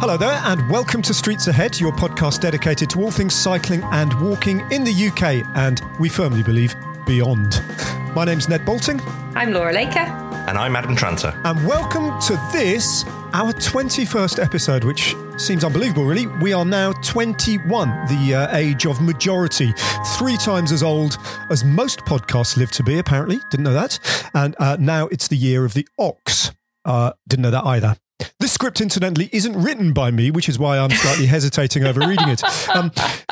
Hello there, and welcome to Streets Ahead, your podcast dedicated to all things cycling and walking in the UK, and we firmly believe beyond. My name's Ned Boulting, I'm Laura Laker. And I'm Adam Tranter. and welcome to this, our 21st episode, which seems unbelievable, really. We are now 21, the uh, age of majority, three times as old as most podcasts live to be, apparently. Didn't know that. And uh, now it's the year of the ox. Uh, didn't know that either. This script, incidentally, isn't written by me, which is why I'm slightly hesitating over reading it. Um,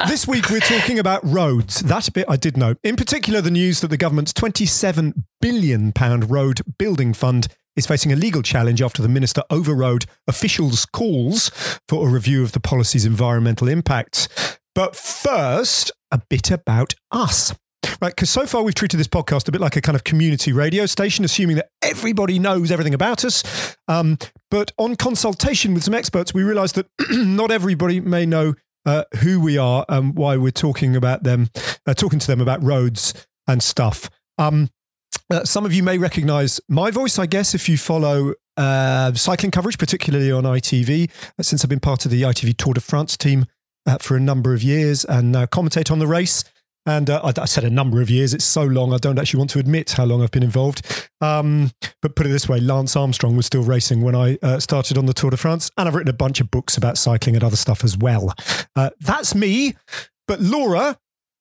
this week, we're talking about roads. That bit I did know. In particular, the news that the government's £27 billion road building fund is facing a legal challenge after the minister overrode officials' calls for a review of the policy's environmental impacts. But first, a bit about us. Right, because so far we've treated this podcast a bit like a kind of community radio station, assuming that everybody knows everything about us. Um, but on consultation with some experts, we realised that not everybody may know uh, who we are and why we're talking about them, uh, talking to them about roads and stuff. Um, uh, some of you may recognise my voice, I guess, if you follow uh, cycling coverage, particularly on ITV, uh, since I've been part of the ITV Tour de France team uh, for a number of years and now commentate on the race. And uh, I, I said a number of years. It's so long, I don't actually want to admit how long I've been involved. Um, but put it this way Lance Armstrong was still racing when I uh, started on the Tour de France. And I've written a bunch of books about cycling and other stuff as well. Uh, that's me. But Laura,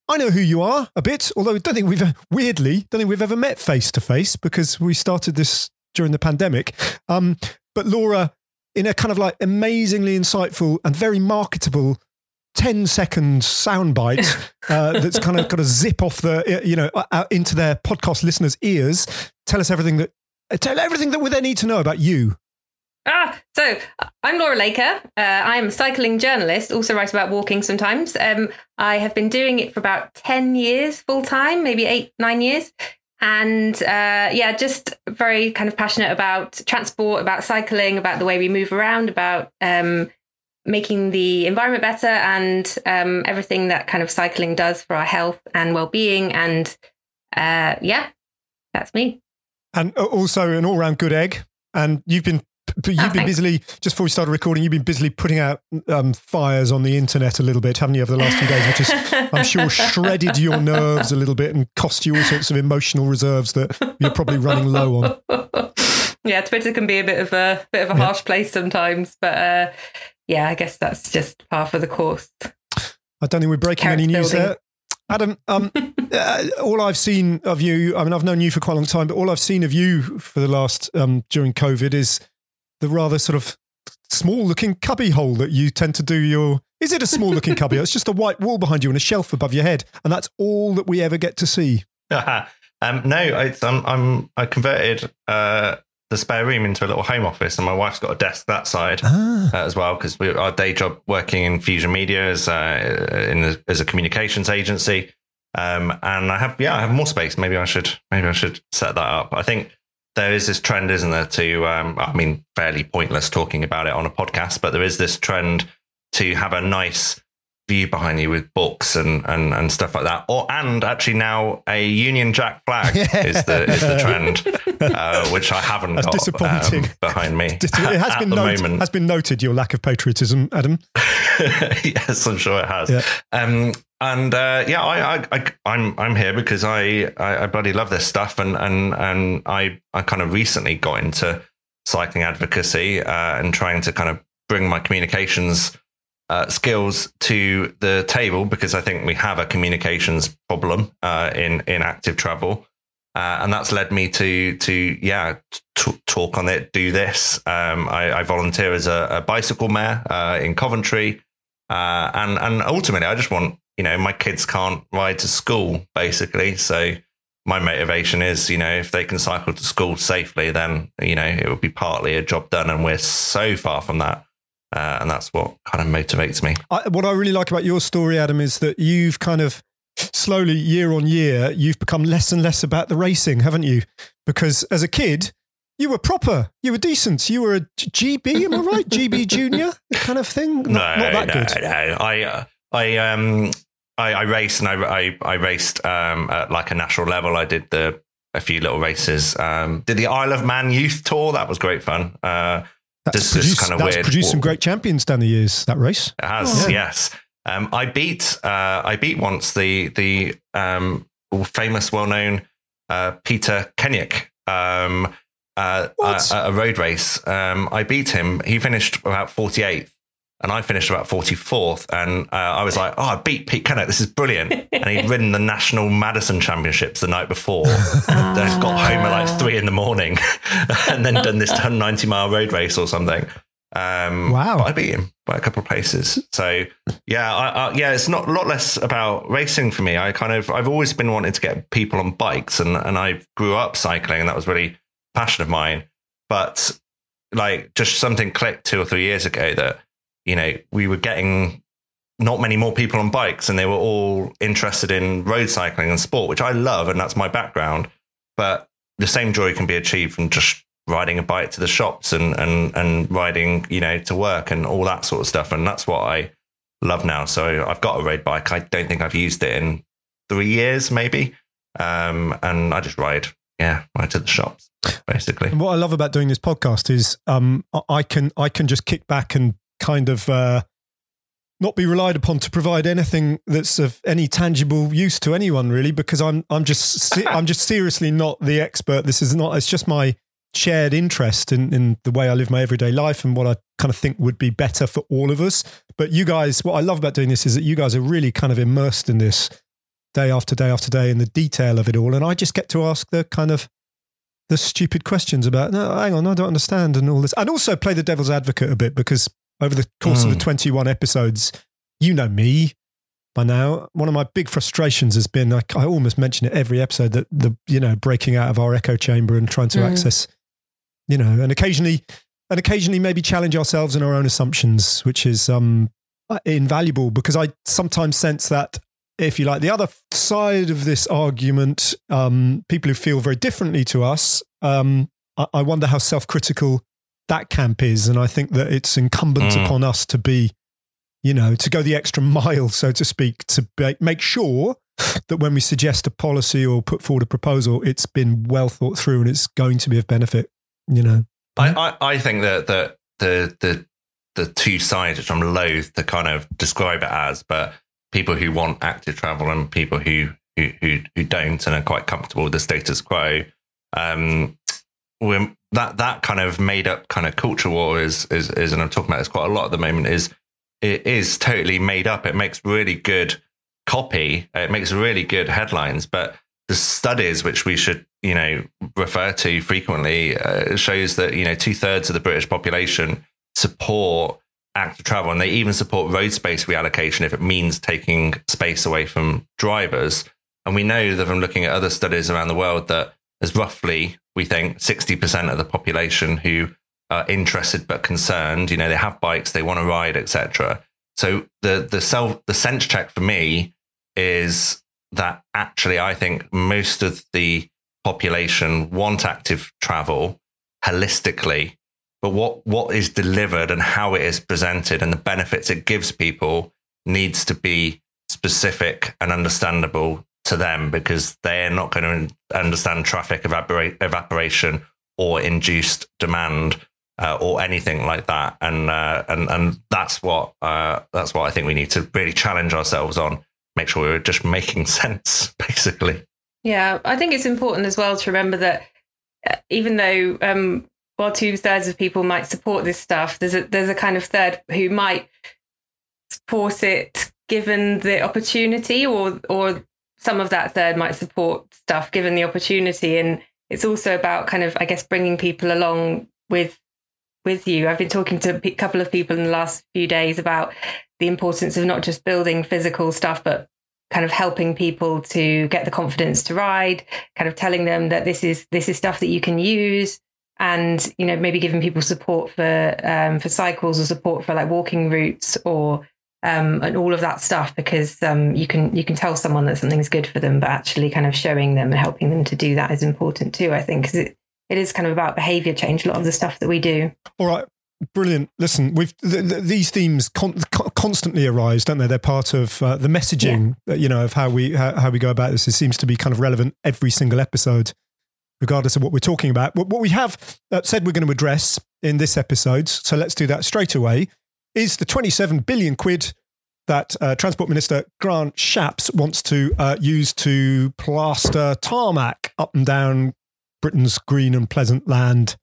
I know who you are a bit, although I don't think we've, weirdly, don't think we've ever met face to face because we started this during the pandemic. Um, but Laura, in a kind of like amazingly insightful and very marketable 10 second soundbite uh, that's kind of got to zip off the, you know, out into their podcast listeners' ears. Tell us everything that, uh, tell everything that they need to know about you. Ah, so uh, I'm Laura Laker. Uh, I'm a cycling journalist, also write about walking sometimes. Um, I have been doing it for about 10 years full time, maybe eight, nine years. And uh, yeah, just very kind of passionate about transport, about cycling, about the way we move around, about um, making the environment better and um, everything that kind of cycling does for our health and well-being. And uh, yeah, that's me. And uh, also an all round good egg. And you've been you've Oh, been thanks. busily just before we started recording. You've been busily putting out um, fires on the internet a little bit, haven't you, over the last few days? Which is, I'm sure, shredded your nerves a little bit and cost you all sorts of emotional reserves that you're probably running low on. yeah, Twitter can be a bit of a bit of a Yeah. harsh place sometimes, but uh, yeah, I guess that's just par for the course. I don't think we're breaking any news building. there. Adam, um, uh, all I've seen of you, I mean, I've known you for quite a long time, but all I've seen of you for the last, um, during COVID is the rather sort of small looking cubby hole that you tend to do your. Is it a small looking cubby? It's just a white wall behind you and a shelf above your head. And that's all that we ever get to see. um, no, I, I'm, I'm I converted uh, the spare room into a little home office, and my wife's got a desk that side Ah. uh, as well because our day job working in Fusion Media is uh, in the, as a communications agency. Um, and I have, yeah, I have more space. Maybe I should, maybe I should set that up. I think there is this trend, isn't there? To, um, I mean, fairly pointless talking about it on a podcast, but there is this trend to have a nice view behind you with books and, and, and stuff like that. Or and actually now a Union Jack flag is the is the trend, uh, which I haven't That's got disappointing. um, behind me. It has at been noted, moment. has been noted your lack of patriotism, Adam. yes, I'm sure it has. Yeah. Um, and uh, yeah, I, I, I, I'm I'm here because I, I, I bloody love this stuff, and and and I, I kind of recently got into cycling advocacy uh, and trying to kind of bring my communications uh, skills to the table because I think we have a communications problem uh, in in active travel. Uh, and that's led me to to yeah t- talk on it, do this. Um, I, I volunteer as a, a bicycle mayor uh, in Coventry, uh, and and ultimately, I just want you know my kids can't ride to school basically. So my motivation is you know if they can cycle to school safely, then you know it would be partly a job done, and we're so far from that. Uh, and that's what kind of motivates me. I, what I really like about your story, Adam, is that you've kind of slowly, year on year, you've become less and less about the racing, haven't you? Because as a kid, you were proper, you were decent, you were a GB, am I right? GB Junior kind of thing. Not, no, not that no, good. no. I, uh, I, um, I, I raced and I, I, I raced um, at like a national level. I did the a few little races. Um, did the Isle of Man Youth Tour. That was great fun. Uh, That's this is produced, kind of that's weird. produced some great champions down the years. That race. It has, Oh, yeah. yes. Um, I beat, uh, I beat once the the um, famous, well known uh, Peter Kennaugh. Um, uh, What? at a road race. Um, I beat him. He finished about 48th, and I finished about 44th. And uh, I was like, "Oh, I beat Pete Kennaugh. This is brilliant!" and he'd ridden the national Madison Championships the night before. and then got home at like three in the morning, and then done this 190 mile road race or something. Um, Wow. but I beat him by a couple of places. So yeah, I, I, yeah, it's not a lot less about racing for me. I kind of I've always been wanting to get people on bikes, and and I grew up cycling, and that was really passion of mine. But like, just something clicked two or three years ago that you know we were getting not many more people on bikes, and they were all interested in road cycling and sport, which I love, and that's my background. But the same joy can be achieved from just riding a bike to the shops and and and riding you know to work and all that sort of stuff. And that's what I love now. So I've got a road bike. I don't think I've used it in three years maybe. Um and I just ride yeah ride to the shops basically. And what I love about doing this podcast is um, I can I can just kick back and kind of uh, not be relied upon to provide anything that's of any tangible use to anyone really because I'm I'm just se- I'm just seriously not the expert. This is not. It's just my shared interest in in the way I live my everyday life and what I kind of think would be better for all of us. But you guys, what I love about doing this is that you guys are really kind of immersed in this day after day after day in the detail of it all, and I just get to ask the kind of the stupid questions about no, hang on, I don't understand and all this, and also play the devil's advocate a bit because over the course of the Mm. twenty-one episodes, you know me by now. One of my big frustrations has been I, I almost mention it every episode that the you know breaking out of our echo chamber and trying to Mm. access, you know, and occasionally and occasionally maybe challenge ourselves and our own assumptions, which is um invaluable because I sometimes sense that if you like the other side of this argument, um, people who feel very differently to us, um, I, I wonder how self-critical that camp is, and I think that it's incumbent Mm. upon us to be, you know, to go the extra mile, so to speak, to be, make sure that when we suggest a policy or put forward a proposal, it's been well thought through and it's going to be of benefit. You know, I, I, I think that that the the the two sides, which I'm loath to kind of describe it as, but people who want active travel and people who who who, who don't and are quite comfortable with the status quo. Um, we're, that that kind of made up kind of culture war is, is is and I'm talking about this quite a lot at the moment is it is totally made up. It makes really good copy. It makes really good headlines, but the studies which we should you know refer to frequently uh, shows that you know two thirds of the British population support active travel, and they even support road space reallocation if it means taking space away from drivers. And we know that from looking at other studies around the world that there's roughly we think 60% of the population who are interested but concerned. You know, they have bikes, they want to ride, etc. So the the self the sense check for me is that actually I think most of the population want active travel holistically, but what what is delivered and how it is presented and the benefits it gives people needs to be specific and understandable to them because they're not going to understand traffic evapora- evaporation or induced demand uh, or anything like that. And uh, and and that's what uh, that's what I think we need to really challenge ourselves on. Make sure we're just making sense, basically. Yeah, I think it's important as well to remember that uh, even though um, while two thirds of people might support this stuff, there's a there's a kind of third who might support it given the opportunity, or or some of that third might support stuff given the opportunity. And it's also about kind of, I guess, bringing people along with with you. I've been talking to a couple of people in the last few days about the importance of not just building physical stuff, but kind of helping people to get the confidence to ride, kind of telling them that this is this is stuff that you can use, and you know maybe giving people support for um, for cycles or support for like walking routes or um, and all of that stuff because um, you can you can tell someone that something's good for them, but actually kind of showing them and helping them to do that is important too. I think because it it is kind of about behavior change. A lot of the stuff that we do. All right. Brilliant. Listen, we've th- th- these themes con- constantly arise, don't they? They're part of uh, the messaging, yeah. you know, of how we how, how, we go about this. It seems to be kind of relevant every single episode, regardless of what we're talking about. What, what we have uh, said we're going to address in this episode, so let's do that straight away, is the 27 billion quid that uh, Transport Minister Grant Shapps wants to uh, use to plaster tarmac up and down Britain's green and pleasant land.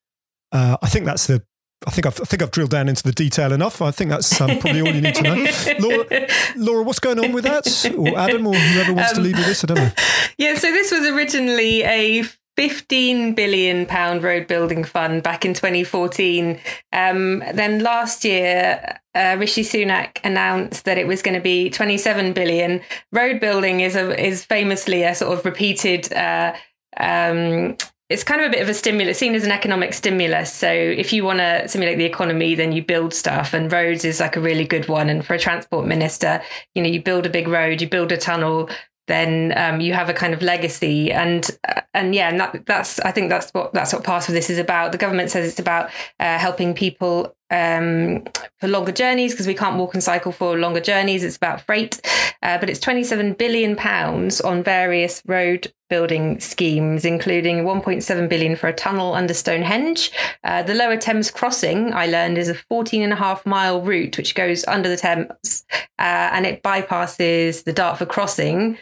Uh, I think that's the. I think I've, I think I've drilled down into the detail enough. I think that's um, probably all you need to know. Laura, Laura, what's going on with that? Or Adam, or whoever wants um, to lead with this? I don't know. Yeah, so this was originally a 15 billion pound road building fund back in 2014. Um, then last year, uh, Rishi Sunak announced that it was going to be 27 billion. Road building is a is famously a sort of repeated. Uh, um, it's kind of a bit of a stimulus, seen as an economic stimulus. So if you want to stimulate the economy, then you build stuff, and roads is like a really good one. And for a transport minister, you know, you build a big road, you build a tunnel, then um, you have a kind of legacy and uh, and yeah and that, that's I think that's what that's what part of this is about the government says it's about uh, helping people um, for longer journeys because we can't walk and cycle for longer journeys it's about freight uh, but it's 27 billion pounds on various road building schemes, including 1.7 billion for a tunnel under Stonehenge. Uh, the Lower Thames Crossing, I learned, is a 14 and a half mile route which goes under the Thames uh, and it bypasses the Dartford Crossing,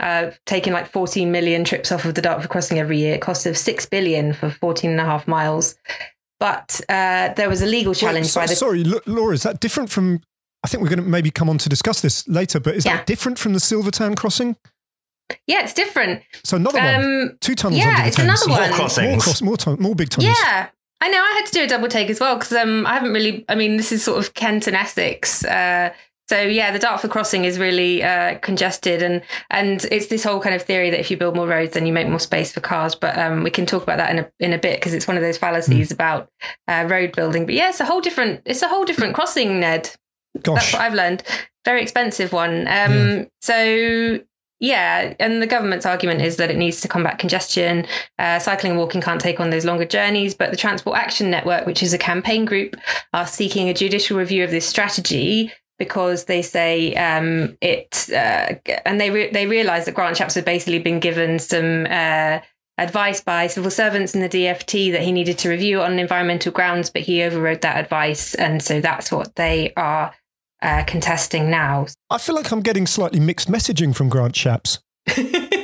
uh, taking like 14 million trips off of the Dartford Crossing every year. It costs of 6 billion for 14 and a half miles. But uh, there was a legal challenge so, by the. Sorry, Laura, is that different from I think we're going to maybe come on to discuss this later, but is yeah. that different from the Silvertown crossing? Yeah, it's different. So another um, one, two tunnels. Yeah, under it's Thames. another one. More crossings, more, cross, more, more big tunnels. Yeah, I know. I had to do a double take as well because um, I haven't really. I mean, this is sort of Kent and Essex. Uh, so yeah, the Dartford crossing is really uh, congested, and and it's this whole kind of theory that if you build more roads, then you make more space for cars. But um, we can talk about that in a in a bit because it's one of those fallacies mm. about uh, road building. But yeah, it's a whole different. It's a whole different crossing, Ned. Gosh. That's what I've learned. Very expensive one. Um, yeah. So yeah, and the government's argument is that it needs to combat congestion. Uh, cycling and walking can't take on those longer journeys, but the Transport Action Network, which is a campaign group, are seeking a judicial review of this strategy because they say um, it, uh, and they re- they realise that Grant Shapps had basically been given some. Uh, advice by civil servants in the DFT that he needed to review on environmental grounds, but he overrode that advice. And so that's what they are uh, contesting now. I feel like I'm getting slightly mixed messaging from Grant Shapps.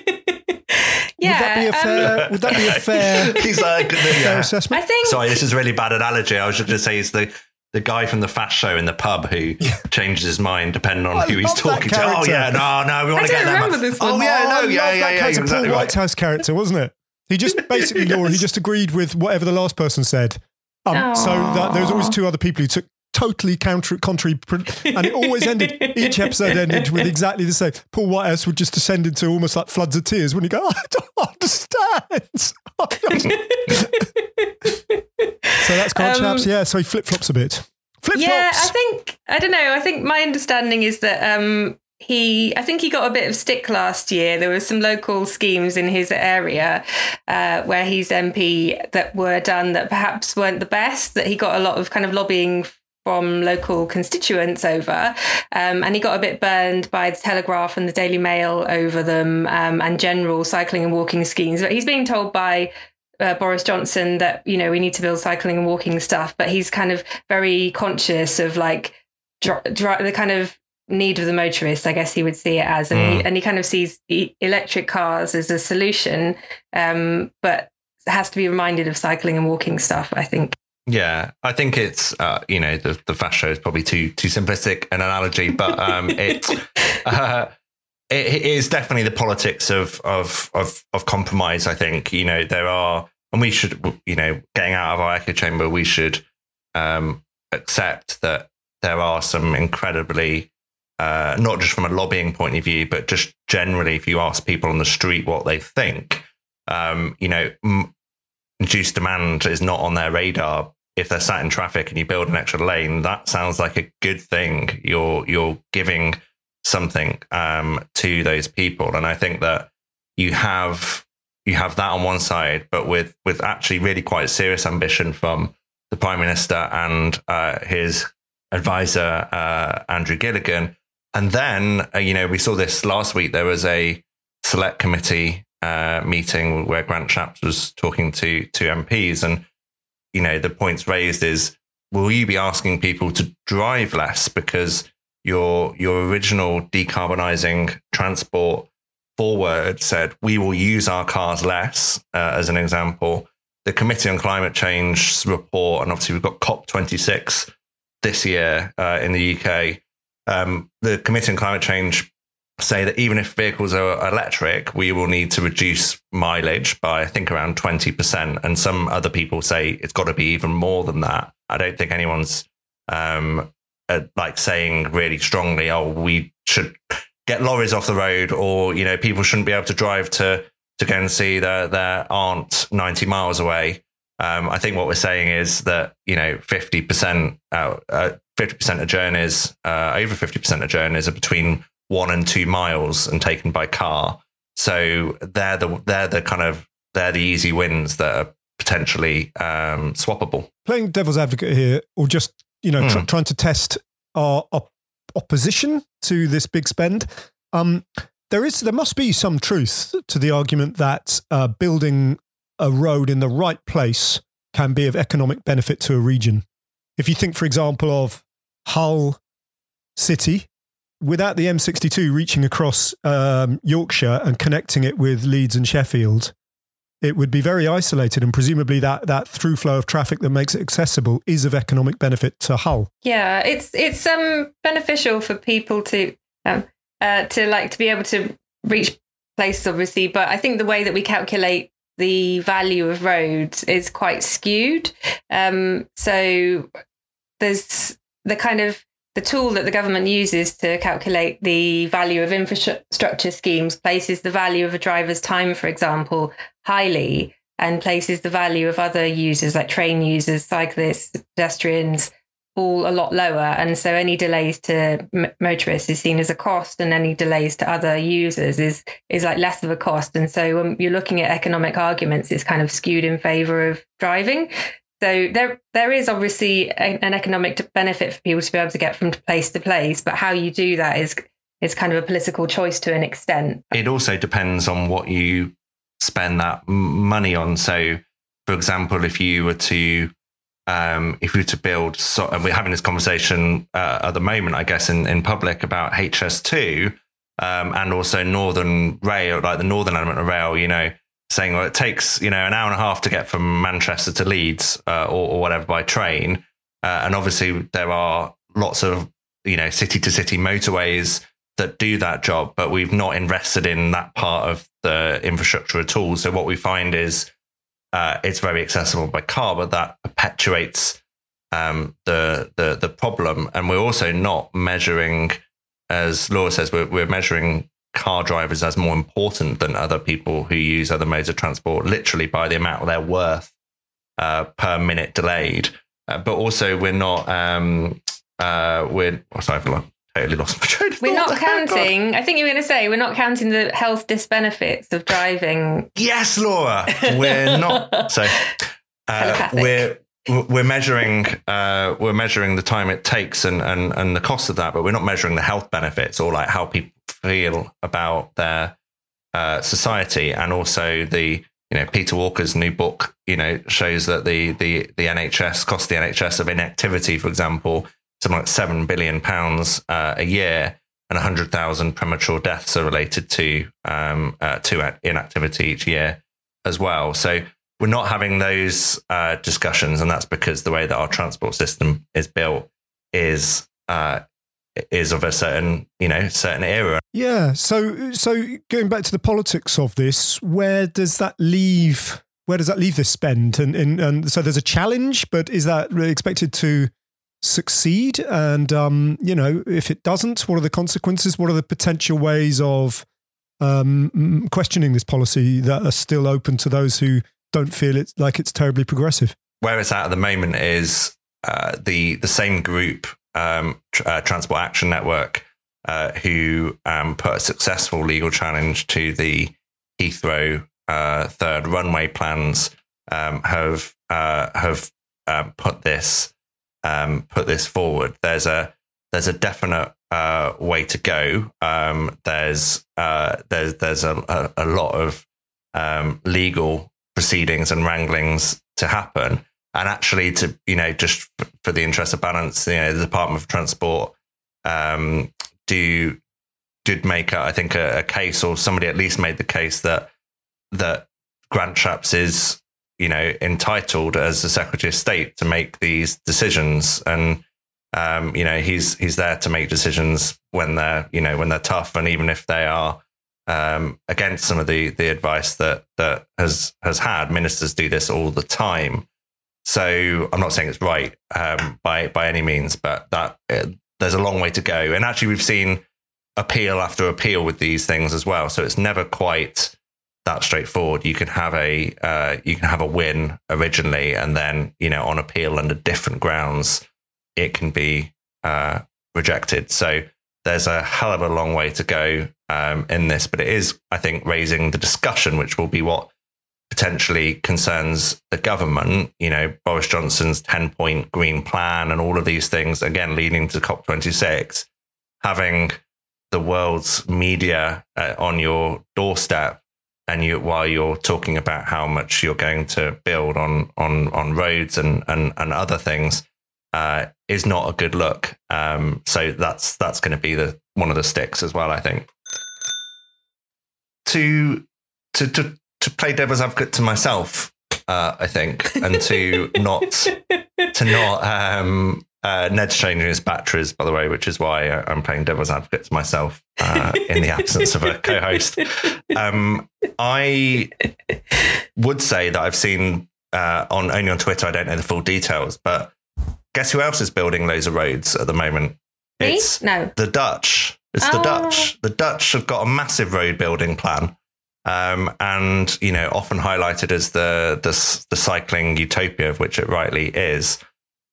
Yeah, would that be a fair? Um, would that be a fair? he's like, fair assessment. I think. Sorry, this is a really bad analogy. I was just going to say he's the the guy from the fast show in the pub who changes his mind depending on I who he's talking to. Oh yeah, no, no, we want to get that. This oh yeah, no, yeah, yeah, yeah. Exactly Paul right. Whitehouse character, wasn't it? He just basically, yes. Laura, he just agreed with whatever the last person said. Um, so that there was always two other people who took totally counter, contrary, and it always ended. Each episode ended with exactly the same. Paul Whitehouse would just descend into almost like floods of tears when he go, "I don't understand." so that's Grant um, Shapps. Yeah, so he flip flops a bit. Flip flops. yeah, I think I don't know. I think my understanding is that um, he I think he got a bit of stick last year. There were some local schemes in his area uh, where he's MP that were done that perhaps weren't the best. That he got a lot of kind of lobbying from local constituents over, um, and he got a bit burned by the Telegraph and the Daily Mail over them um, and general cycling and walking schemes. But he's being told by uh, Boris Johnson that you know we need to build cycling and walking stuff, but he's kind of very conscious of like dr- dr- the kind of need of the motorist, I guess he would see it as, and, mm. he, and he kind of sees electric cars as a solution, um, but has to be reminded of cycling and walking stuff. I think. Yeah, I think it's uh, you know the the fast show is probably too too simplistic an analogy, but um, it, uh, it, it is definitely the politics of of of of compromise. I think you know there are, and we should you know getting out of our echo chamber, we should um, accept that there are some incredibly uh, not just from a lobbying point of view, but just generally, if you ask people on the street what they think, um, you know, m- induced demand is not on their radar. If they're sat in traffic and you build an extra lane, that sounds like a good thing. You're you're giving something um, to those people, and I think that you have you have that on one side, but with with actually really quite serious ambition from the prime minister and uh, his advisor uh, Andrew Gilligan and then, uh, you know, we saw this last week. There was a select committee uh, meeting where Grant Shapps was talking to to MPs, and you know, the points raised is: Will you be asking people to drive less because your your original decarbonising transport forward said we will use our cars less, uh, as an example. The Committee on Climate Change report, and obviously we've got COP twenty six this year uh, in the UK um, the Committee on Climate Change say that even if vehicles are electric, we will need to reduce mileage by, I think, around 20%. And some other people say it's got to be even more than that. I don't think anyone's um, uh, like saying really strongly, oh, we should get lorries off the road or, you know, people shouldn't be able to drive to, to go and see their, their aunt 90 miles away. Um, I think what we're saying is that, you know, 50%, uh, uh, 50% of journeys, uh, over 50% of journeys are between one and two miles and taken by car. So they're the, they're the kind of, they're the easy wins that are potentially um, swappable. Playing devil's advocate here, or just, you know, mm. tr- hmm. trying to test our op- opposition to this big spend. Um, there is, there must be some truth to the argument that uh, building a road in the right place can be of economic benefit to a region. If you think, for example, of Hull City without the M62 reaching across um, Yorkshire and connecting it with Leeds and Sheffield, it would be very isolated, and presumably that that through flow of traffic that makes it accessible is of economic benefit to Hull. Yeah, it's it's um beneficial for people to um uh, to like to be able to reach places, obviously. But I think the way that we calculate the value of roads is quite skewed. Um, so there's the kind of the tool that the government uses to calculate the value of infrastructure schemes places the value of a driver's time, for example, highly and places the value of other users like train users, cyclists, pedestrians, all a lot lower. And so any delays to m- motorists is seen as a cost, and any delays to other users is is like less of a cost. And so when you're looking at economic arguments, it's kind of skewed in favor of driving. So there there is obviously an economic benefit for people to be able to get from place to place, but how you do that is is kind of a political choice to an extent. It also depends on what you spend that money on. So, for example, if you were to um, if we were to build, so, and we're having this conversation uh, at the moment, I guess, in, in public about HS2 um, and also Northern Rail, like the northern element of rail, you know, saying well, it takes you know an hour and a half to get from Manchester to Leeds uh, or, or, whatever by train, uh, and obviously there are lots of you know city to city motorways that do that job, but we've not invested in that part of the infrastructure at all. So what we find is uh, it's very accessible by car, but that perpetuates um, the the the problem, and we're also not measuring. As Laura says, we're, we're measuring car drivers as more important than other people who use other modes of transport, literally by the amount they're worth uh, per minute delayed. Uh, but also, we're not. Um, uh, we're oh, sorry, I've totally lost my train We're not counting. I think you were going to say we're not counting the health disbenefits of driving. Yes, Laura, we're not. So uh, we're we're measuring uh, we're measuring the time it takes and, and and the cost of that, but we're not measuring the health benefits or like how people feel about their uh, society, and also the you know Peter Walker's new book you know shows that the the the NHS cost the NHS of inactivity, for example, something like seven billion pounds uh, a year, and hundred thousand premature deaths are related to um, uh, to inactivity each year as well. So we're not having those uh, discussions, and that's because the way that our transport system is built is uh, is of a certain you know certain era. Yeah. So, so going back to the politics of this, where does that leave? Where does that leave this spend? And and, and so there's a challenge, but is that really expected to succeed? And um, you know, if it doesn't, what are the consequences? What are the potential ways of um, questioning this policy that are still open to those who don't feel it's like it's terribly progressive? Where it's at at the moment is uh, the the same group, um, tr- uh, Transport Action Network, uh, who um, put a successful legal challenge to the Heathrow uh, third runway plans, um, have uh, have um, put this um, put this forward. There's a there's a definite uh, way to go. Um, there's uh, there's there's a, a, a lot of um, legal proceedings and wranglings to happen. And actually, to you know, just for the interest of balance, you know, the Department of Transport um, do did make, I think, a, a case, or somebody at least made the case that that Grant Shapps is, you know, entitled as the Secretary of State to make these decisions, and um, you know, he's he's there to make decisions when they're, you know, when they're tough, and even if they are um, against some of the the advice that that has has had. Ministers do this all the time. So I'm not saying it's right um, by by any means, but that uh, there's a long way to go. And actually, we've seen appeal after appeal with these things as well. So it's never quite that straightforward. You can have a uh, you can have a win originally, and then you know on appeal under different grounds, it can be uh, rejected. So there's a hell of a long way to go um, in this, but it is, I think, raising the discussion, which will be what potentially concerns the government. You know, Boris Johnson's 10 point green plan and all of these things, again, leading to COP26, having the world's media uh, on your doorstep. And you, while you're talking about how much you're going to build on on on roads and and, and other things, uh, is not a good look. Um, so that's that's going to be the one of the sticks as well. I think to to to to play devil's advocate to myself. Uh, I think, and to not to not um, uh, Ned's changing his batteries, by the way, which is why I- I'm playing devil's advocate to myself uh, in the absence of a co-host. Um, I would say that I've seen uh, on only on Twitter. I don't know the full details, but guess who else is building loads of roads at the moment? Me? It's No. the Dutch. It's the Oh. Dutch. The Dutch have got a massive road building plan, um, and you know, often highlighted as the the the cycling utopia, of which it rightly is.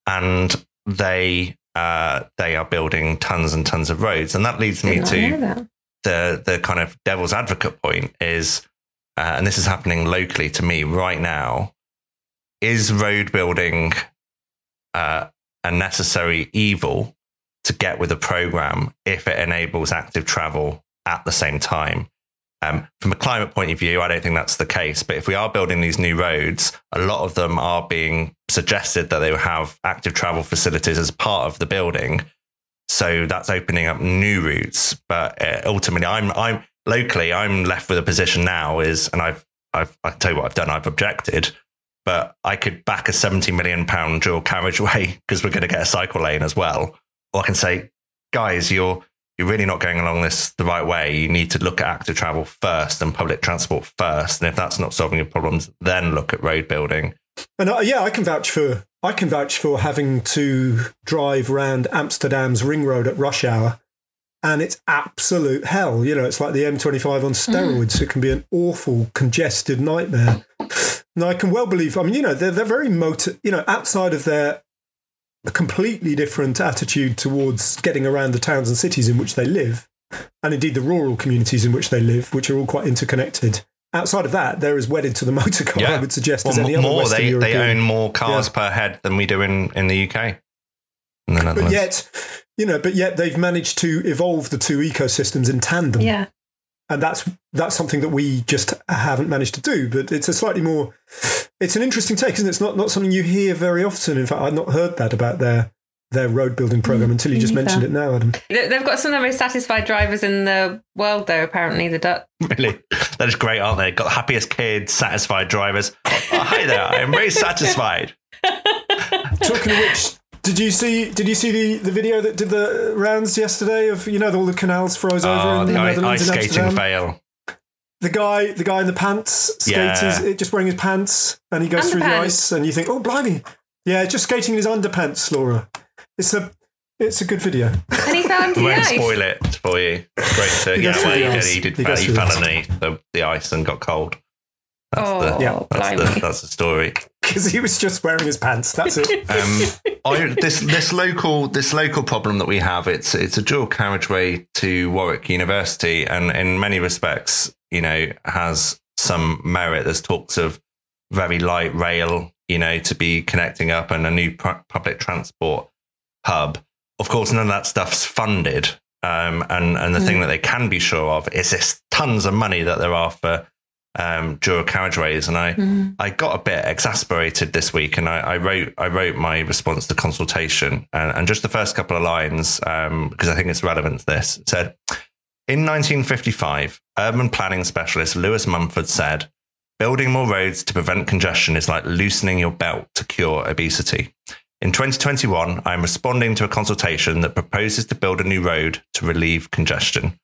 And they uh, they are building tons and tons of roads, and that leads me to the the kind of devil's advocate point is, uh, and this is happening locally to me right now, is road building uh, a necessary evil to get with a program if it enables active travel at the same time? Um, from a climate point of view, I don't think that's the case. But if we are building these new roads, a lot of them are being suggested that they will have active travel facilities as part of the building. So that's opening up new routes. But uh, ultimately, I'm I'm locally, I'm left with a position now is, and I've I've I tell you what I've done. I've objected, but I could back a seventy million pound dual carriageway because we're going to get a cycle lane as well. Or I can say, guys, you're you're really not going along this the right way. You need to look at active travel first and public transport first. And if that's not solving your problems, then look at road building. And uh, yeah, I can vouch for I can vouch for having to drive around Amsterdam's ring road at rush hour, and it's absolute hell. You know, it's like the M25 on steroids. It can be an awful, congested nightmare. And I can well believe. I mean, you know, they're they're very motor. You know, outside of their a completely different attitude towards getting around the towns and cities in which they live, and indeed the rural communities in which they live, which are all quite interconnected. Outside of that, they're as wedded to the motor car, I would suggest, well, as any other more. Western They, they own more cars Yeah. per head than we do in, in the UK. In the but yet, you know, but yet they've managed to evolve the two ecosystems in tandem. Yeah. and that's that's something that we just haven't managed to do. But it's a slightly more, it's an interesting take, isn't it? It's not not something you hear very often. In fact, I'd not heard that about their their road building mm, program until you just neither. mentioned it now, Adam. They- They've got some of the most satisfied drivers in the world, though, apparently, the Dutch. Really, that is great, aren't they? Got the happiest kids, satisfied drivers. Oh, hi there, I'm very satisfied. Talking of which. Did you see? Did you see the, the video that did the rounds yesterday of you know all the canals froze over Oh, in the the ice, Netherlands ice skating Amsterdam? fail. The guy, the guy in the pants, skates Yeah. his, just wearing his pants, and he goes through the ice, and you think, oh blimey, yeah, just skating in his underpants, Laura. It's a, it's a good video. And he fell into the ice. spoil it for you. Great to He yeah, well, he, ice. he did. He He, goes through the fell ice. underneath the, the ice and got cold. That's Oh, the Yeah. that's blimey. the that's the story. Because he was just wearing his pants. That's it. Um, I, this this local this local problem that we have it's it's a dual carriageway to Warwick University, and in many respects, you know, has some merit. There's talks of very light rail, you know, to be connecting up, and a new pu- public transport hub. Of course, none of that stuff's funded. Um, and and the thing that they can be sure of is this tons of money that there are for um, dual carriageways. And I I got a bit exasperated this week, and I, I wrote I wrote my response to consultation, and, and just the first couple of lines um, because I think it's relevant to this. It said. In 1955, urban planning specialist Lewis Mumford said, Building more roads to prevent congestion is like loosening your belt to cure obesity. In 2021, I am responding to a consultation that proposes to build a new road to relieve congestion.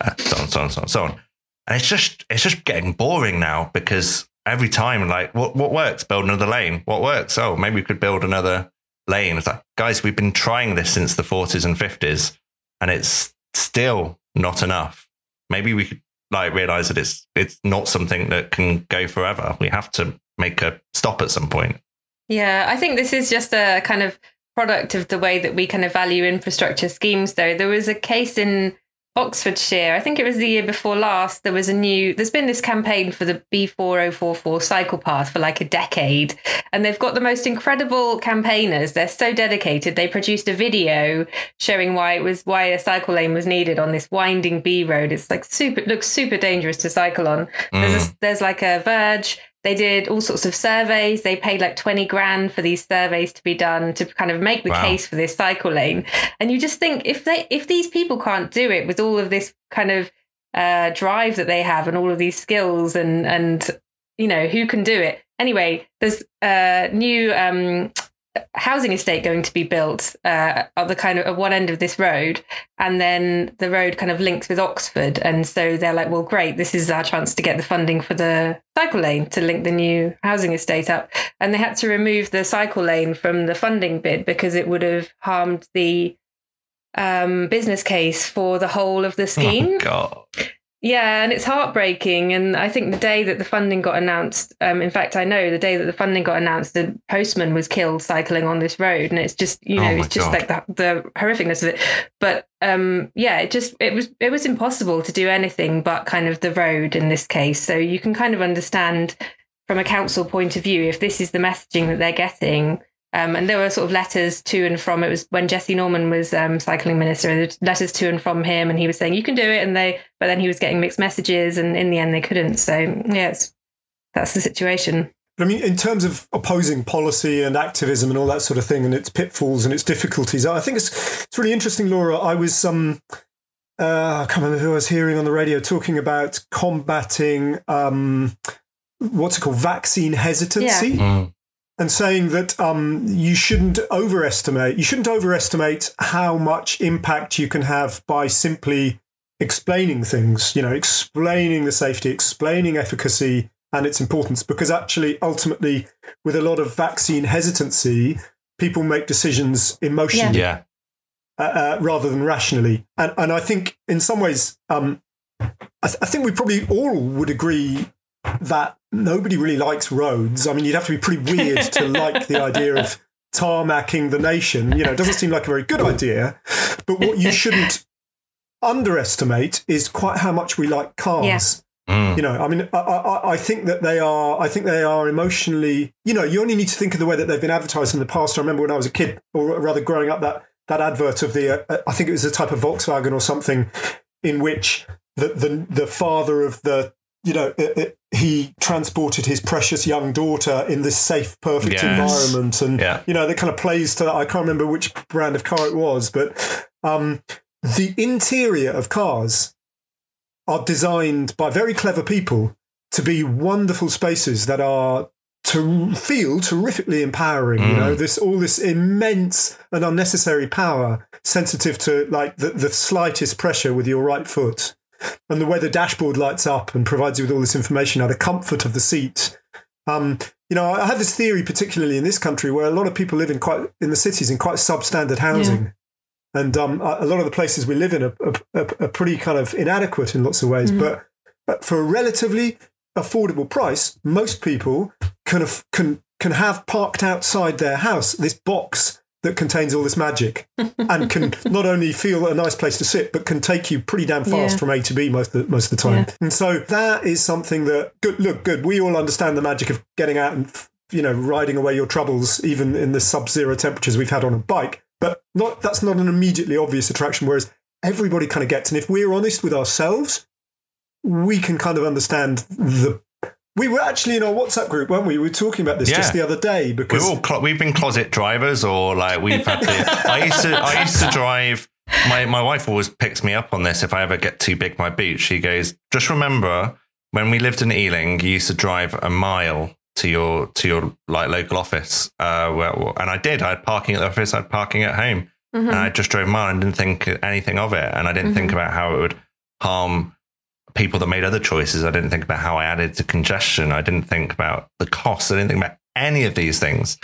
Uh, so on, so on, so on, so on. And it's just it's just getting boring now because every time, like, what what works? Build another lane. What works? Oh, maybe we could build another lane. It's like, guys, we've been trying this since the 40s and 50s, and it's still not enough. Maybe we could like realize that it's it's not something that can go forever. We have to make a stop at some point. Yeah, I think this is just a kind of product of the way that we kind of value infrastructure schemes, though. There was a case in Oxfordshire, I think it was the year before last, there was a new, there's been this campaign for the B4044 cycle path for like a decade. And they've got the most incredible campaigners. They're so dedicated. They produced a video showing why it was, why a cycle lane was needed on this winding B road. It's like super, it looks super dangerous to cycle on. There's, a, mm. there's like a verge. They did all sorts of surveys. They paid like 20 grand for these surveys to be done to kind of make the Wow. case for this cycle lane. And you just think if they if these people can't do it with all of this kind of uh, drive that they have and all of these skills and and you know who can do it anyway there's a new um housing estate going to be built uh, at the kind of at one end of this road and then the road kind of links with oxford. And so they're like well great this is our chance to get the funding for the cycle lane to link the new housing estate up. And they had to remove the cycle lane from the funding bid because it would have harmed the um, business case for the whole of the scheme. Oh, God. Yeah, and it's heartbreaking. And I think the day that the funding got announced, um, in fact, I know the day that the funding got announced, the postman was killed cycling on this road, and it's just you know Oh it's just God. like the, the horrificness of it. But um, yeah, it just it was it was impossible to do anything but kind of the road in this case. So you can kind of understand from a council point of view if this is the messaging that they're getting. Um, and there were sort of letters to and from. It was when Jesse Norman was um, cycling minister. there Letters to and from him, and he was saying you can do it, and they. But then he was getting mixed messages, and in the end they couldn't. So yeah, it's, that's the situation. I mean, in terms of opposing policy and activism and all that sort of thing, and its pitfalls and its difficulties, I think it's it's really interesting, Laura. I was um, uh, I can't remember who I was hearing on the radio talking about combating um, what's it called, vaccine hesitancy. Mm. And saying that um, you shouldn't overestimate you shouldn't overestimate how much impact you can have by simply explaining things you know explaining the safety explaining efficacy and its importance because actually ultimately with a lot of vaccine hesitancy people make decisions emotionally Yeah. uh, uh, rather than rationally. And and I think in some ways, um, I, th- I think we probably all would agree that nobody really likes roads. I mean, you'd have to be pretty weird to like the idea of tarmacking the nation. You know, it doesn't seem like a very good idea. But what you shouldn't underestimate is quite how much we like cars. Mm. You know, I mean, I, I, I think that they are. I think they are emotionally. You know, you only need to think of the way that they've been advertised in the past. I remember when I was a kid, or rather growing up, that that advert of the. Uh, I think it was a type of Volkswagen or something, in which the the, the father of the you know, it, it, he transported his precious young daughter in this safe, perfect Yes. environment, and Yeah. you know, that kind of plays to that. I can't remember which brand of car it was, but um, the interior of cars are designed by very clever people to be wonderful spaces that are to feel terrifically empowering. You know, mm. this all this immense and unnecessary power, sensitive to like the, the slightest pressure with your right foot and the way the dashboard lights up and provides you with all this information now the comfort of the seat. Um, you know i have this theory particularly in this country where a lot of people live in quite in the cities in quite substandard housing. And um, a lot of the places we live in are, are, are- pretty kind of inadequate in lots of ways but, but for a relatively affordable price most people can can can have parked outside their house this box that contains all this magic and can not only feel a nice place to sit, but can take you pretty damn fast Yeah. from A to B most of the, most of the time. Yeah. And so that is something that good. Look, good. We all understand the magic of getting out and you know riding away your troubles, even in the sub-zero temperatures we've had on a bike. But not that's not an immediately obvious attraction. Whereas everybody kind of gets, and if we're honest with ourselves, we can kind of understand the. We were actually in our WhatsApp group, weren't we? We were talking about this Yeah. just the other day We're because all clo- we've been closet drivers, or like we've had. The, I used to I used to drive. My my wife always picks me up on this. If I ever get too big my boot, she goes, "Just remember when we lived in Ealing, you used to drive a mile to your to your like local office." Uh, where, and I did. I had parking at the office. I had parking at home, and I just drove a mile and didn't think anything of it. And I didn't think about how it would harm people that made other choices. I didn't think about how I added to congestion. I didn't think about the costs. I didn't think about any of these things.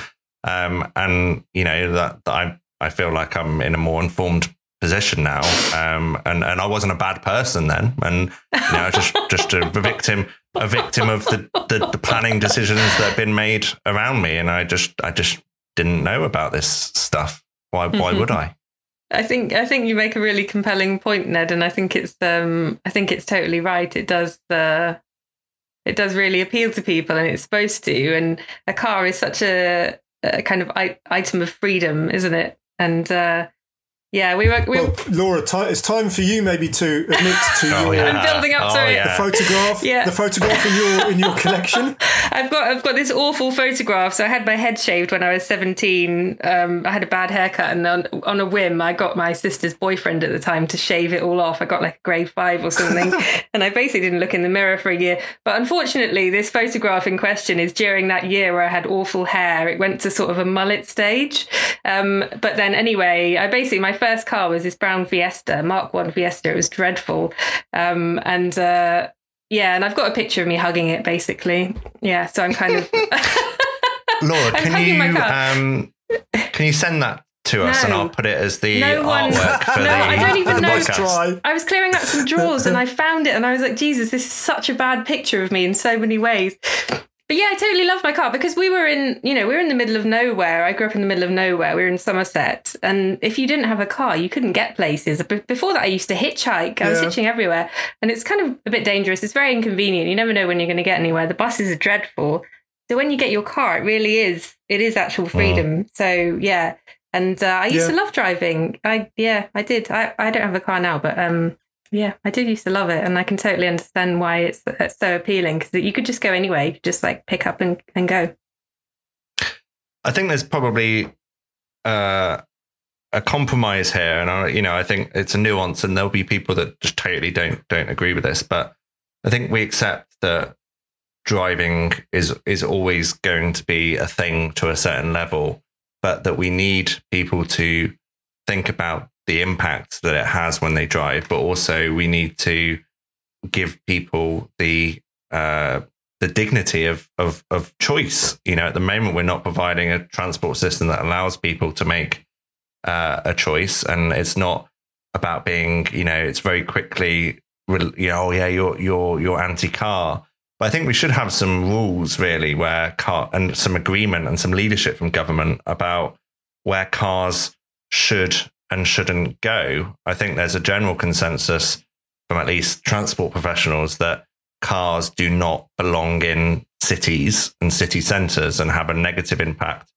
Um, and you know that, that I I feel like I'm in a more informed position now. Um, and and I wasn't a bad person then. And you know, just just a victim a victim of the, the the planning decisions that have been made around me. And I just I just didn't know about this stuff. Why why would I? I think I think you make a really compelling point, Ned, and I think it's um I think it's totally right. It does the it does really appeal to people, and it's supposed to. And a car is such a, a kind of item of freedom, isn't it? And uh, yeah, we were we were Well, Laura, ti it's time for you maybe to admit to Oh, your yeah. I'm building up to Oh, it. yeah. the photograph, Yeah. the photograph in your in your collection. I've got I've got this awful photograph. So I had my head shaved when I was seventeen. Um, I had a bad haircut, and on, on a whim, I got my sister's boyfriend at the time to shave it all off. I got like a grade five or something, and I basically didn't look in the mirror for a year. But unfortunately, this photograph in question is during that year where I had awful hair. It went to sort of a mullet stage. Um, but then anyway, I basically my first car was this brown Fiesta, Mark One Fiesta. It was dreadful, um, and. Uh, yeah, and I've got a picture of me hugging it, basically. Yeah, so I'm kind of. Laura, I'm can you um, can you send that to us and I'll put it as the No one- artwork for No, the, I don't even know. Podcast? I was clearing out some drawers and I found it, and I was like, Jesus, this is such a bad picture of me in so many ways. But yeah, I totally love my car because we were in, you know, we were in the middle of nowhere. I grew up in the middle of nowhere. We were in Somerset. And if you didn't have a car, you couldn't get places. Before that, I used to hitchhike. I was Yeah. hitching everywhere. And it's kind of a bit dangerous. It's very inconvenient. You never know when you're going to get anywhere. The buses are dreadful. So when you get your car, it really is, it is actual freedom. So yeah. And uh, I used Yeah. to love driving. I, yeah, I did. I, I don't have a car now, but um, yeah, I did used to love it, and I can totally understand why it's, it's so appealing because you could just go anywhere. You could just like pick up and, and go. I think there's probably uh, a compromise here, and I, you know, I think it's a nuance, and there'll be people that just totally don't don't agree with this. But I think we accept that driving is is always going to be a thing to a certain level, but that we need people to think about the impact that it has when they drive, but also we need to give people the uh, the dignity of, of of choice. You know, at the moment, we're not providing a transport system that allows people to make uh, a choice, and it's not about being. You know, it's very quickly. You know, oh yeah, you're you're you're anti-car. But I think we should have some rules really, where car and some agreement and some leadership from government about where cars should and shouldn't go. I think there's a general consensus from at least transport professionals that cars do not belong in cities and city centres and have a negative impact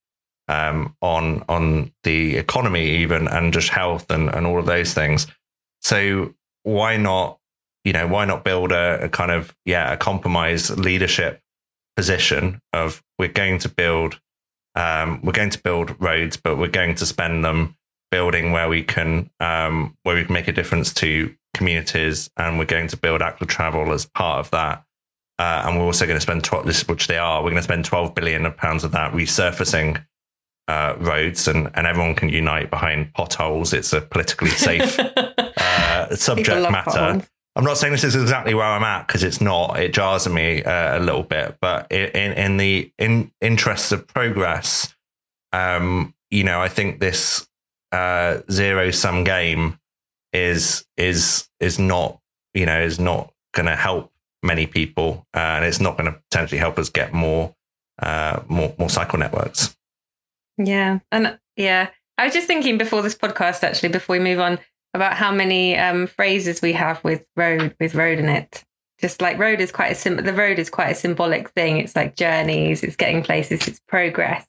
um, on on the economy even and just health and, and all of those things. So why not, you know, why not build a, a kind of yeah a compromise leadership position of we're going to build um, we're going to build roads, but we're going to spend them building where we can um, where we can make a difference to communities, and we're going to build active travel as part of that. Uh, and we're also going to spend 12, this, which they are. We're going to spend 12 billion pounds of that resurfacing uh, roads, and, and everyone can unite behind potholes. It's a politically safe uh, subject matter. Potholes. I'm not saying this is exactly where I'm at because it's not. It jars me uh, a little bit, but in in the in interests of progress, um, you know, I think this uh, zero sum game is is is not you know is not going to help many people, uh, and it's not going to potentially help us get more uh, more more cycle networks. Yeah, and yeah, I was just thinking before this podcast, actually, before we move on, about how many um, phrases we have with road with road in it. Just like road is quite a sim- the road is quite a symbolic thing. It's like journeys, it's getting places, it's progress,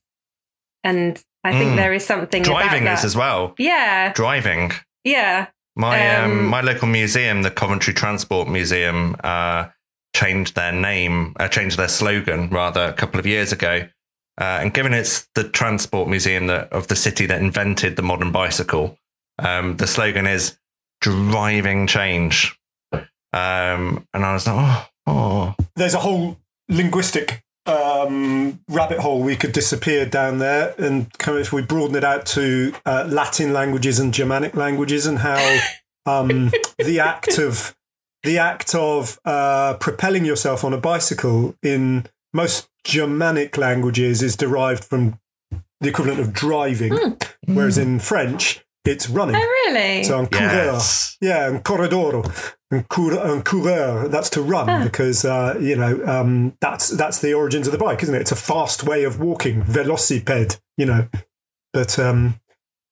and I think mm. there is something driving is as well. Yeah, driving. Yeah, my um, um, my local museum, the Coventry Transport Museum, uh, changed their name, uh, changed their slogan rather a couple of years ago. Uh, and given it's the transport museum that, of the city that invented the modern bicycle, um, the slogan is driving change. Um, and I was like, oh, oh. There's a whole linguistic um, rabbit hole we could disappear down there. And kind of if we broaden it out to uh, Latin languages and Germanic languages and how um, the act of the act of uh, propelling yourself on a bicycle in most Germanic languages is derived from the equivalent of driving, mm. whereas in French it's running. Oh, really? So on yes. yeah, and corridoro, and, cour- and coureur, that's to run huh. because uh, you know um, that's that's the origins of the bike, isn't it? It's a fast way of walking, velocipede, you know. But um,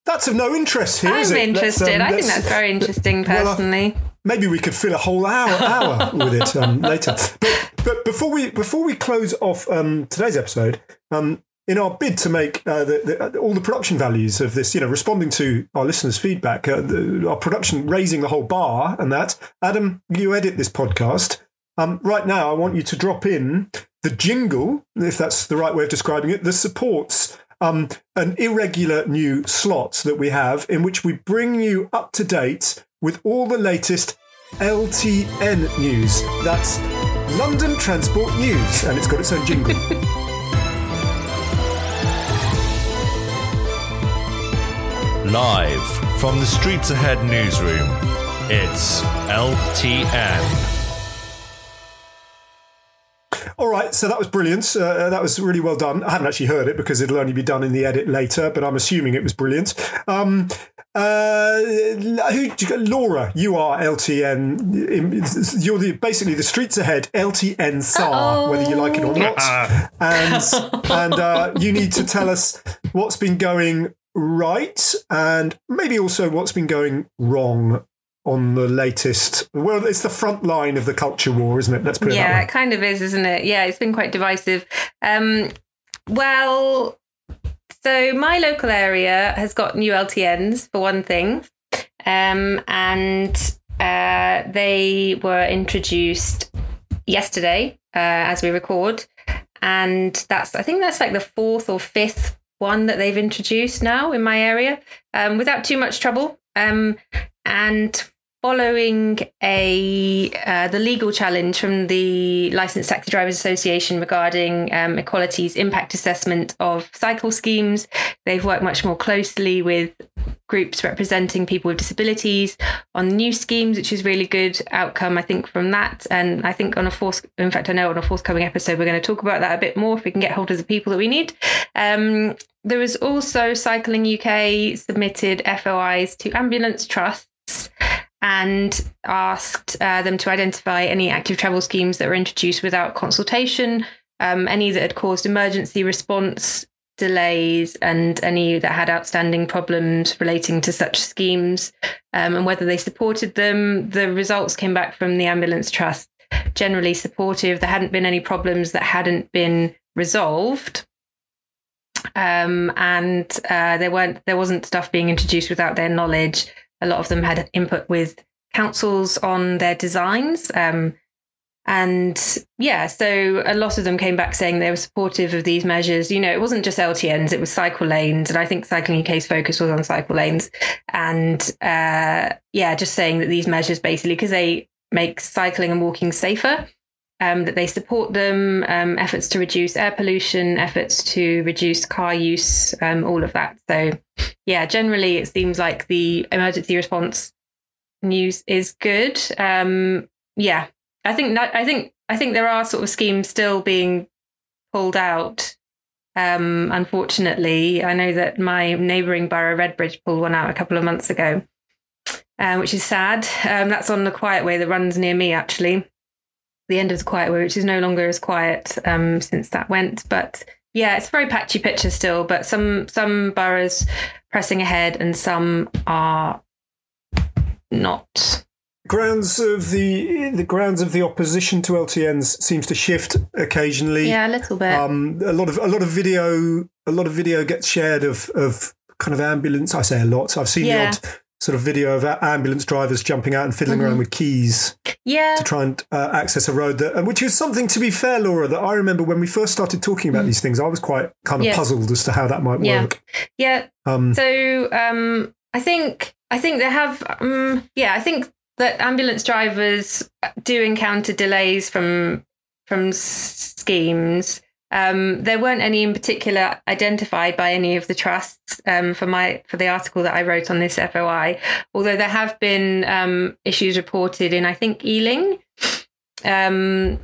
that's of no interest here. I'm interested. Um, I think that's very interesting, personally. Well, uh, maybe we could fill a whole hour hour with it um, later. But but before we before we close off um, today's episode, um, in our bid to make uh, the, the, uh, all the production values of this, you know, responding to our listeners' feedback, uh, the, our production raising the whole bar and that, Adam, you edit this podcast. Um, right now, I want you to drop in the jingle, if that's the right way of describing it, that supports um, an irregular new slot that we have in which we bring you up to date with all the latest LTN news. That's London Transport News, and it's got its own jingle. Live from the Streets Ahead newsroom, it's LTN. All right, so that was brilliant. Uh, uh, that was really well done. I haven't actually heard it because it'll only be done in the edit later, but I'm assuming it was brilliant. Um, uh, who, Laura, you are LTN. You're the, basically the streets ahead LTN SAR, whether you like it or not. and and uh, you need to tell us what's been going right and maybe also what's been going wrong on the latest well it's the front line of the culture war isn't it? Let's put it yeah it kind of is isn't it? Yeah it's been quite divisive. Um, well so my local area has got new ltns for one thing. Um, and uh, they were introduced yesterday uh, as we record. And that's i think that's like the fourth or fifth one that they've introduced now in my area um, without too much trouble. Um, and following a uh, the legal challenge from the Licensed Taxi Drivers Association regarding um, Equalities impact assessment of cycle schemes, they've worked much more closely with groups representing people with disabilities on new schemes, which is really good outcome, I think, from that. And I think on a forth, in fact, I know on a forthcoming episode, we're going to talk about that a bit more if we can get hold of the people that we need. Um, there was also Cycling UK submitted FOIs to ambulance trusts and asked uh, them to identify any active travel schemes that were introduced without consultation, um, any that had caused emergency response delays and any that had outstanding problems relating to such schemes um, and whether they supported them. The results came back from the Ambulance Trust generally supportive. There hadn't been any problems that hadn't been resolved. Um, and uh, there weren't there wasn't stuff being introduced without their knowledge. A lot of them had input with councils on their designs. Um, and yeah, so a lot of them came back saying they were supportive of these measures. You know, it wasn't just LTNs, it was cycle lanes. And I think Cycling UK's focus was on cycle lanes. And uh, yeah, just saying that these measures basically, because they make cycling and walking safer, um, that they support them, um, efforts to reduce air pollution, efforts to reduce car use, um, all of that. So yeah, generally it seems like the emergency response news is good. Um, yeah, I think that, I think I think there are sort of schemes still being pulled out. Um, unfortunately, I know that my neighbouring borough, Redbridge, pulled one out a couple of months ago, uh, which is sad. Um, that's on the Quiet Way that runs near me, actually. The end of the Quiet Way, which is no longer as quiet um, since that went. But yeah, it's a very patchy picture still. But some some boroughs pressing ahead, and some are not grounds of the the grounds of the opposition to LTNs seems to shift occasionally. Yeah, a little bit. Um, a lot of a lot of video a lot of video gets shared of of kind of ambulance. I say a lot. I've seen Yeah. the odd sort of video of ambulance drivers jumping out and fiddling Mm-hmm. around with keys yeah, to try and uh, access a road that, which is something to be fair, Laura, that I remember when we first started talking about these things. I was quite kind of Mm. Yeah. puzzled as to how that might Yeah. work. yeah. Um, So um, I think I think they have. Um, yeah, I think that ambulance drivers do encounter delays from from schemes. Um, there weren't any in particular identified by any of the trusts um, for my for the article that I wrote on this FOI. Although there have been um, issues reported in I think Ealing, um,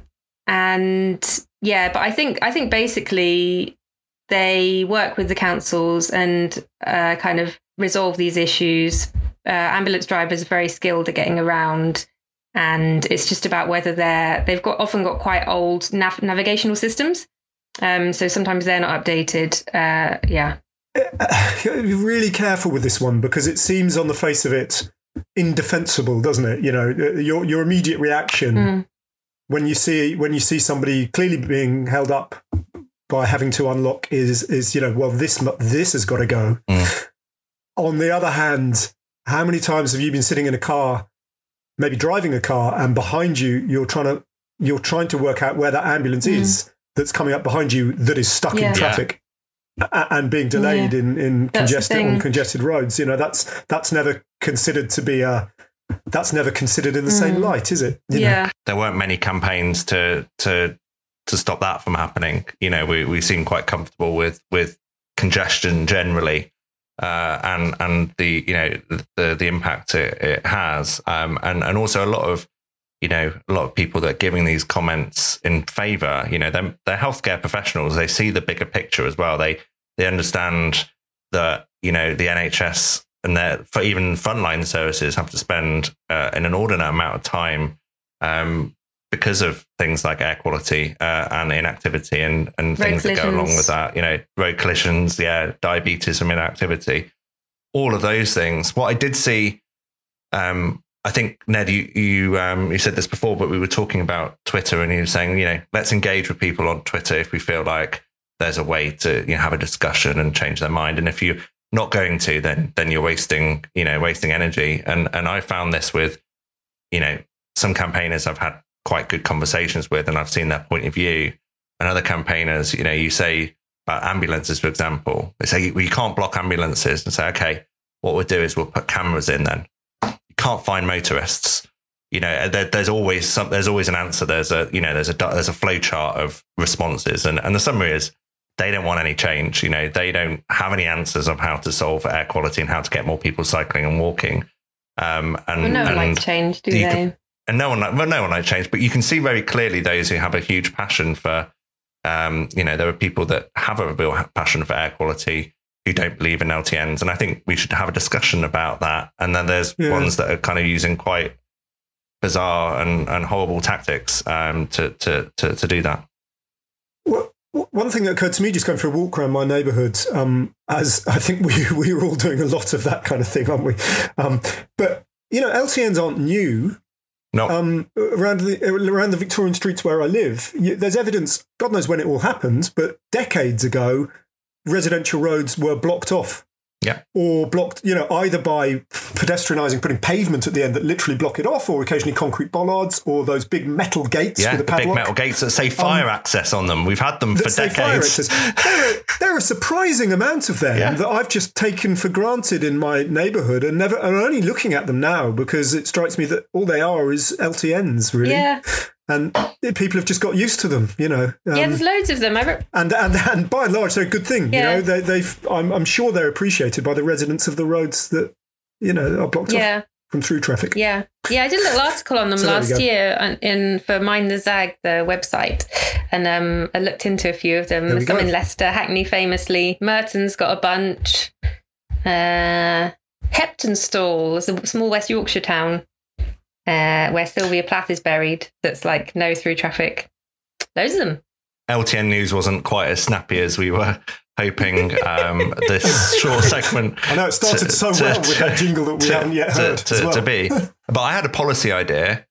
and yeah, but I think I think basically they work with the councils and uh, kind of resolve these issues. Uh, ambulance drivers are very skilled at getting around, and it's just about whether they're they've got often got quite old nav- navigational systems. Um, so sometimes they're not updated. Uh, yeah, be really careful with this one because it seems on the face of it indefensible, doesn't it? You know, your your immediate reaction Mm. when you see when you see somebody clearly being held up by having to unlock is is you know, well this this has got to go. Mm. On the other hand, how many times have you been sitting in a car, maybe driving a car, and behind you you're trying to you're trying to work out where that ambulance is that's coming up behind you that is stuck. Yeah. in traffic a- and being delayed in, in That's congested on congested roads. You know, that's that's never considered to be a that's never considered in the same Mm. light, is it? You know? yeah, there weren't many campaigns to to to stop that from happening. You know, we we seem quite comfortable with with congestion generally, uh, and and the you know the the impact it, it has, um, and and also a lot of you know a lot of people that are giving these comments in favour. You know, they're, they're healthcare professionals. They see the bigger picture as well. They they understand that you know the NHS and their for even frontline services have to spend uh, an inordinate amount of time um, because of things like air quality uh, and inactivity and, and Road things that go along with that. You know, road collisions, yeah, diabetes and inactivity, all of those things. What I did see, um, I think Ned, you you um, you said this before, but we were talking about Twitter, and you were saying, you know, let's engage with people on Twitter if we feel like there's a way to you know have a discussion and change their mind, and if you're not going to, then then you're wasting you know wasting energy. And and I found this with you know some campaigners I've had quite good conversations with, and I've seen their point of view. And other campaigners, you know, you say about ambulances, for example, they say well, you can't block ambulances, and say, okay, what we'll do is we'll put cameras in. Then can't find motorists. You know, there, there's always some. There's always an answer. There's a you know there's a there's a flow chart of responses, and and the summary is they don't want any change. You know, they don't have any answers of how to solve air quality and how to get more people cycling and walking. Um, and well, no one and likes change, do they? can- and no one, like- well, no one likes change, but you can see very clearly those who have a huge passion for, um, you know, there are people that have a real passion for air quality who don't believe in LTNs, and I think we should have a discussion about that. And then there's Yeah. ones that are kind of using quite bizarre and, and horrible tactics um, to, to to to do that. Well, one thing that occurred to me just going for a walk around my neighbourhood, um, as I think we we were all doing a lot of that kind of thing, aren't we? Um, but you know, LTNs aren't new. No. Um, around the around the Victorian streets where I live, there's evidence. God knows when it all happened, but decades ago, residential roads were blocked off Yeah. or blocked, you know, either by pedestrianising, putting pavement at the end that literally block it off, or occasionally concrete bollards, or those big metal gates Yeah, with the a big metal gates that say fire um, access on them. We've had them for that say fire decades. There are, there are a surprising amount of them Yeah. that I've just taken for granted in my neighbourhood, and never. I'm only looking at them now because it strikes me that all they are is LTNs, really, Yeah, and people have just got used to them, you know. yeah. Um, There's loads of them. I re- and, and and by and large, they're a good thing. Yeah. You know, they, they've. I'm, I'm sure they're appreciated by the residents of the roads that you know are blocked off from through traffic. yeah, yeah. I did a little article on them So last year in for Mind the Zag, the website, and um, I looked into a few of them. There some in Leicester, Hackney, famously. Merton's got a bunch. Uh, Heptonstall is a small West Yorkshire town uh, where Sylvia Plath is buried. That's like no through traffic. Loads of them. LTN news wasn't quite as snappy as we were hoping. Um, this short segment. I know it started to- so to- well with that jingle that we to- haven't yet heard to, as well. to be. But I had a policy idea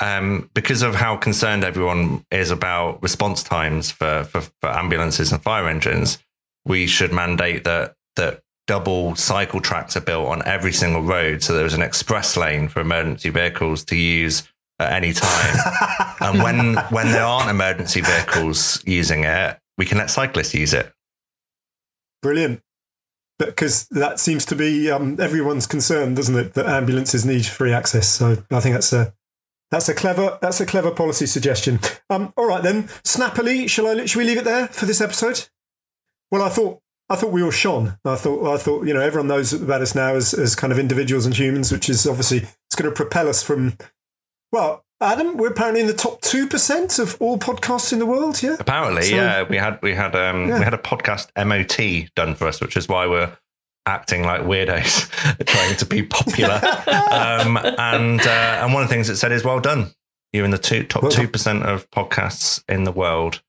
um, because of how concerned everyone is about response times for, for, for ambulances and fire engines. We should mandate that that double cycle tracks are built on every single road, so there's an express lane for emergency vehicles to use at any time. and when when there aren't emergency vehicles using it, we can let cyclists use it. Brilliant. Because that seems to be um, everyone's concern, doesn't it? That ambulances need free access. So I think that's a that's a clever that's a clever policy suggestion. Um, all right then, snappily, shall I? Shall we leave it there for this episode? Well, I thought I thought we all shone. I thought I thought you know everyone knows about us now as as kind of individuals and humans, which is obviously it's going to propel us from. Well, Adam, we're apparently in the top two percent of all podcasts in the world. Yeah, Apparently, So- yeah, we had we had um Yeah. we had a podcast MOT done for us, which is why we're acting like weirdos, trying to be popular. um, and uh, and one of the things it said is, "Well done, you're in the two, top Well two percent of podcasts in the world."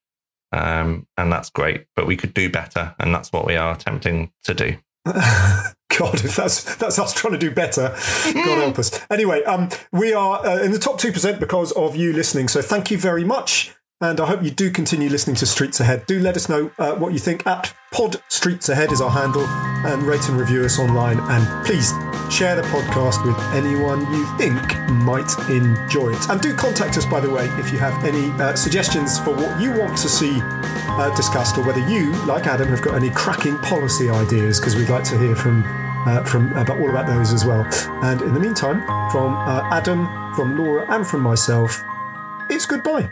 Um, and that's great, but we could do better, and that's what we are attempting to do. God, if that's that's us trying to do better, God help us. Anyway, um, we are uh, in the top two percent because of you listening. So thank you very much, and I hope you do continue listening to Streets Ahead. Do let us know uh, what you think at Pod Streets Ahead is our handle, and rate and review us online. And please share the podcast with anyone you think might enjoy it. And do contact us, by the way, if you have any uh, suggestions for what you want to see uh, discussed, or whether you, like Adam, have got any cracking policy ideas, because we'd like to hear from uh, from about all about those as well. And in the meantime, from uh, Adam, from Laura, and from myself, it's goodbye.